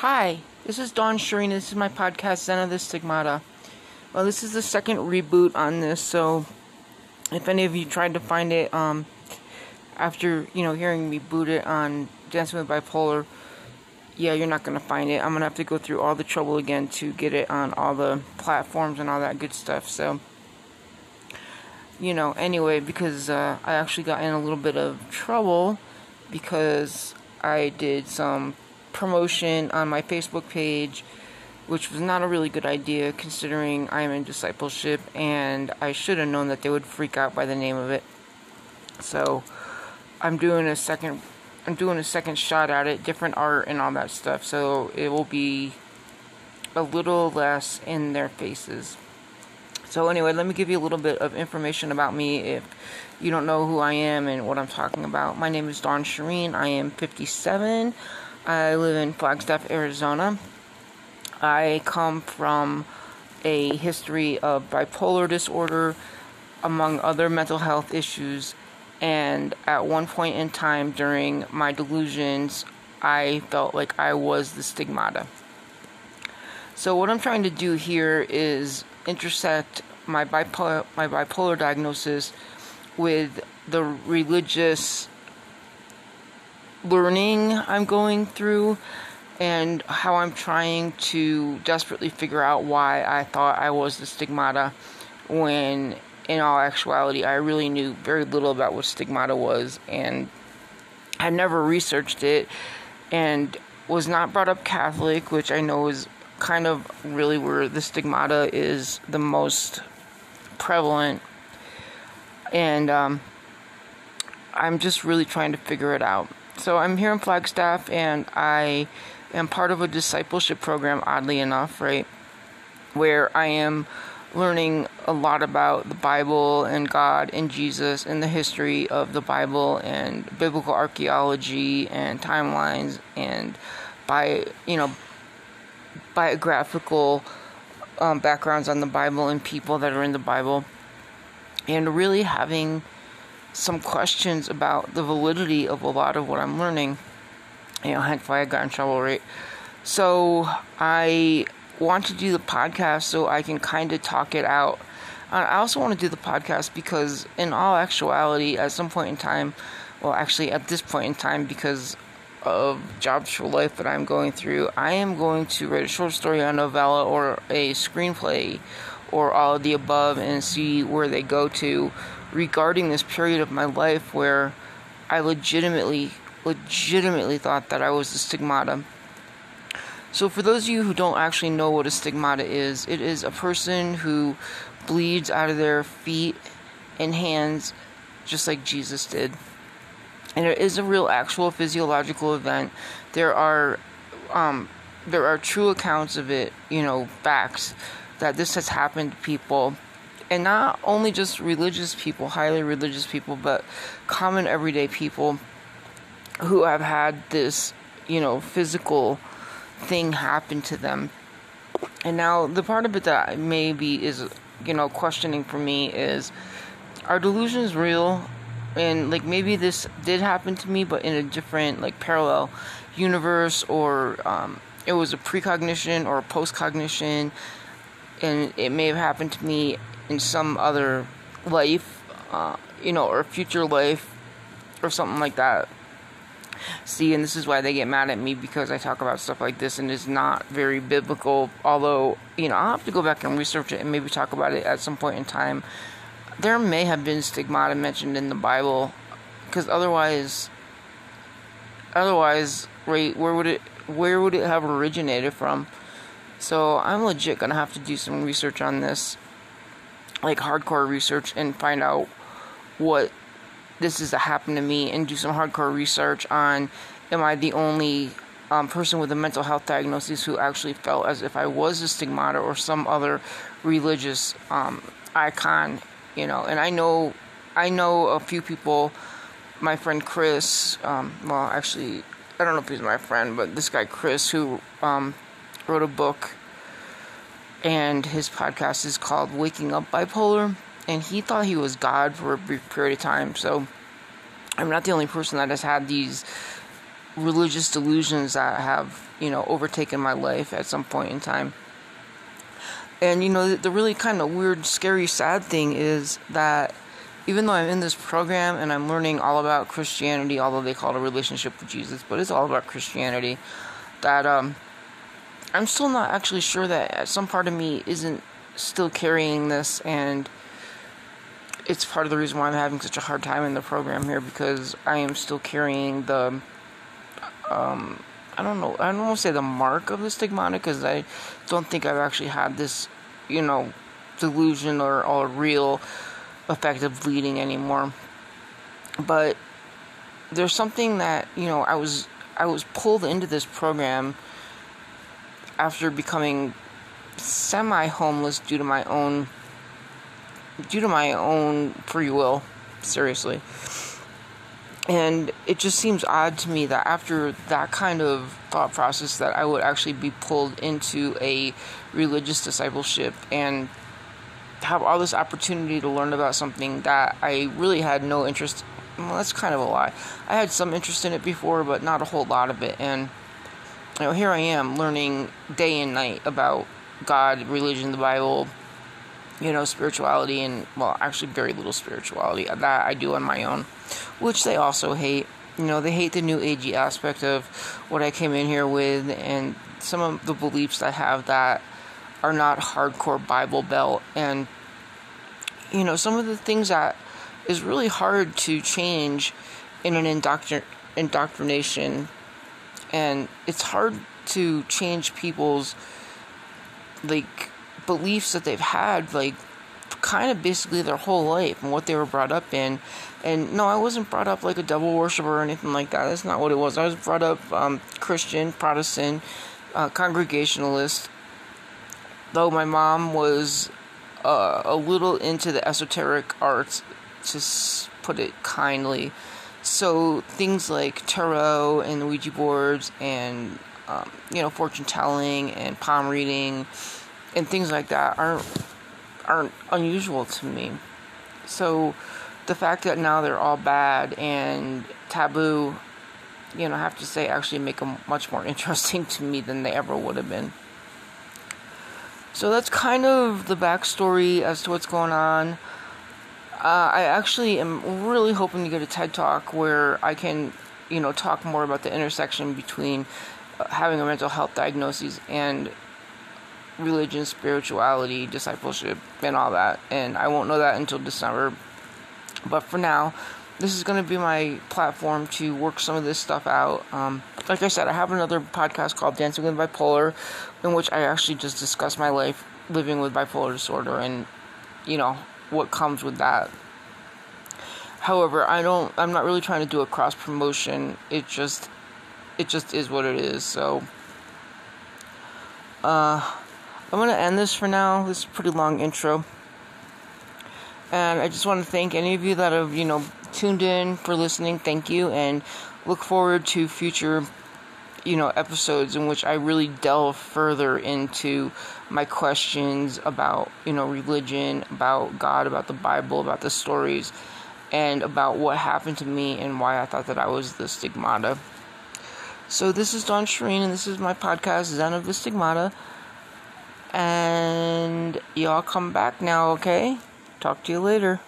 Hi, this is Dawn Shireen. This is my podcast, Zen of the Stigmata. Well, this is the second reboot on this, so if any of you tried to find it um, after, you know, hearing me boot it on Dancing with Bipolar, yeah, you're not to find it. I'm to have to go through all the trouble again to get it on all the platforms and all that good stuff, so you know, anyway, because uh, I actually got in a little bit of trouble because I did some promotion on my Facebook page, which was not a really good idea considering I'm in discipleship and I should have known that they would freak out by the name of it. So I'm doing a second I'm doing a second shot at it, different art and all that stuff, so it will be a little less in their faces. So, anyway, let me give you a little bit of information about me if you don't know who I am and what I'm talking about. My name is Dawn Shireen. I am 57. I live in Flagstaff, Arizona. I come from a history of bipolar disorder, among other mental health issues. And at one point in time during my delusions, I felt like I was the stigmata. So, what I'm trying to do here is intersect my bipolar my bipolar diagnosis with the religious learning I'm going through and how I'm trying to desperately figure out why I thought I was the stigmata when in all actuality I really knew very little about what stigmata was and I never researched it and was not brought up Catholic, which I know is kind of really where the stigmata is the most prevalent. And um, I'm just really trying to figure it out. So I'm here in Flagstaff and I am part of a discipleship program, oddly enough, right? Where I am learning a lot about the Bible and God and Jesus and the history of the Bible and biblical archaeology and timelines and by, you know, biographical um, backgrounds on the Bible and people that are in the Bible, and really having some questions about the validity of a lot of what I'm learning. You know, hence why I got in trouble, right? So I want to do the podcast so I can kind of talk it out. I also want to do the podcast because, in all actuality, at some point in time, well, actually, at this point in time, because of jobs for life that I'm going through, I am going to write a short story, a novella, or a screenplay, or all of the above, and see where they go to regarding this period of my life where I legitimately, legitimately thought that I was a stigmata. So, for those of you who don't actually know what a stigmata is, it is a person who bleeds out of their feet and hands just like Jesus did. And it is a real actual physiological event. There are um, there are true accounts of it you know facts that this has happened to people and not only just religious people highly religious people but common everyday people who have had this you know physical thing happen to them. And now the part of it that maybe is you know questioning for me is are delusions real? And like maybe this did happen to me but in a different like parallel universe or um, it was a precognition or a postcognition and it may have happened to me in some other life uh, you know or future life or something like that see and this is why they get mad at me because i talk about stuff like this and it's not very biblical although you know i'll have to go back and research it and maybe talk about it at some point in time there may have been stigmata mentioned in the Bible, because otherwise, otherwise, right, where would it, where would it have originated from? So I'm legit gonna have to do some research on this, like hardcore research, and find out what this is that happened to me, and do some hardcore research on, am I the only um, person with a mental health diagnosis who actually felt as if I was a stigmata or some other religious um, icon you know, and I know, I know a few people. My friend Chris, um, well, actually, I don't know if he's my friend, but this guy Chris, who um, wrote a book, and his podcast is called "Waking Up Bipolar," and he thought he was God for a brief period of time. So, I'm not the only person that has had these religious delusions that have you know, overtaken my life at some point in time. And, you know, the, the really kind of weird, scary, sad thing is that even though I'm in this program and I'm learning all about Christianity, although they call it a relationship with Jesus, but it's all about Christianity, that um, I'm still not actually sure that some part of me isn't still carrying this, and it's part of the reason why I'm having such a hard time in the program here because I am still carrying the um, I don't know, I don't want to say the mark of the stigmata because I don't think I've actually had this, you know, delusion or, or real effective bleeding anymore. But there's something that, you know, I was I was pulled into this program after becoming semi homeless due to my own due to my own free will, seriously. And it just seems odd to me that after that kind of thought process that I would actually be pulled into a religious discipleship and have all this opportunity to learn about something that I really had no interest well that's kind of a lie. I had some interest in it before but not a whole lot of it and you know here I am learning day and night about God, religion, the Bible, you know, spirituality and well, actually very little spirituality uh, that I do on my own which they also hate. You know, they hate the new agey aspect of what I came in here with and some of the beliefs I have that are not hardcore Bible belt and you know, some of the things that is really hard to change in an indoctr- indoctrination and it's hard to change people's like beliefs that they've had like kind of basically their whole life and what they were brought up in. And no, I wasn't brought up like a devil worshiper or anything like that. That's not what it was. I was brought up um, Christian, Protestant, uh, Congregationalist. Though my mom was uh, a little into the esoteric arts, to put it kindly. So things like tarot and Ouija boards and um, you know fortune telling and palm reading and things like that aren't aren't unusual to me. So the fact that now they're all bad and taboo, you know, I have to say actually make them much more interesting to me than they ever would have been. So that's kind of the backstory as to what's going on. Uh, I actually am really hoping to get a TED talk where I can, you know, talk more about the intersection between uh, having a mental health diagnosis and religion, spirituality, discipleship, and all that. And I won't know that until December. But for now, this is going to be my platform to work some of this stuff out. Um, like I said, I have another podcast called Dancing with Bipolar, in which I actually just discuss my life living with bipolar disorder and, you know, what comes with that. However, I don't. I'm not really trying to do a cross promotion. It just, it just is what it is. So, uh, I'm going to end this for now. This is a pretty long intro. And I just want to thank any of you that have, you know, tuned in for listening. Thank you. And look forward to future, you know, episodes in which I really delve further into my questions about, you know, religion, about God, about the Bible, about the stories, and about what happened to me and why I thought that I was the stigmata. So this is Dawn Shireen, and this is my podcast, Zen of the Stigmata. And y'all come back now, okay? Talk to you later.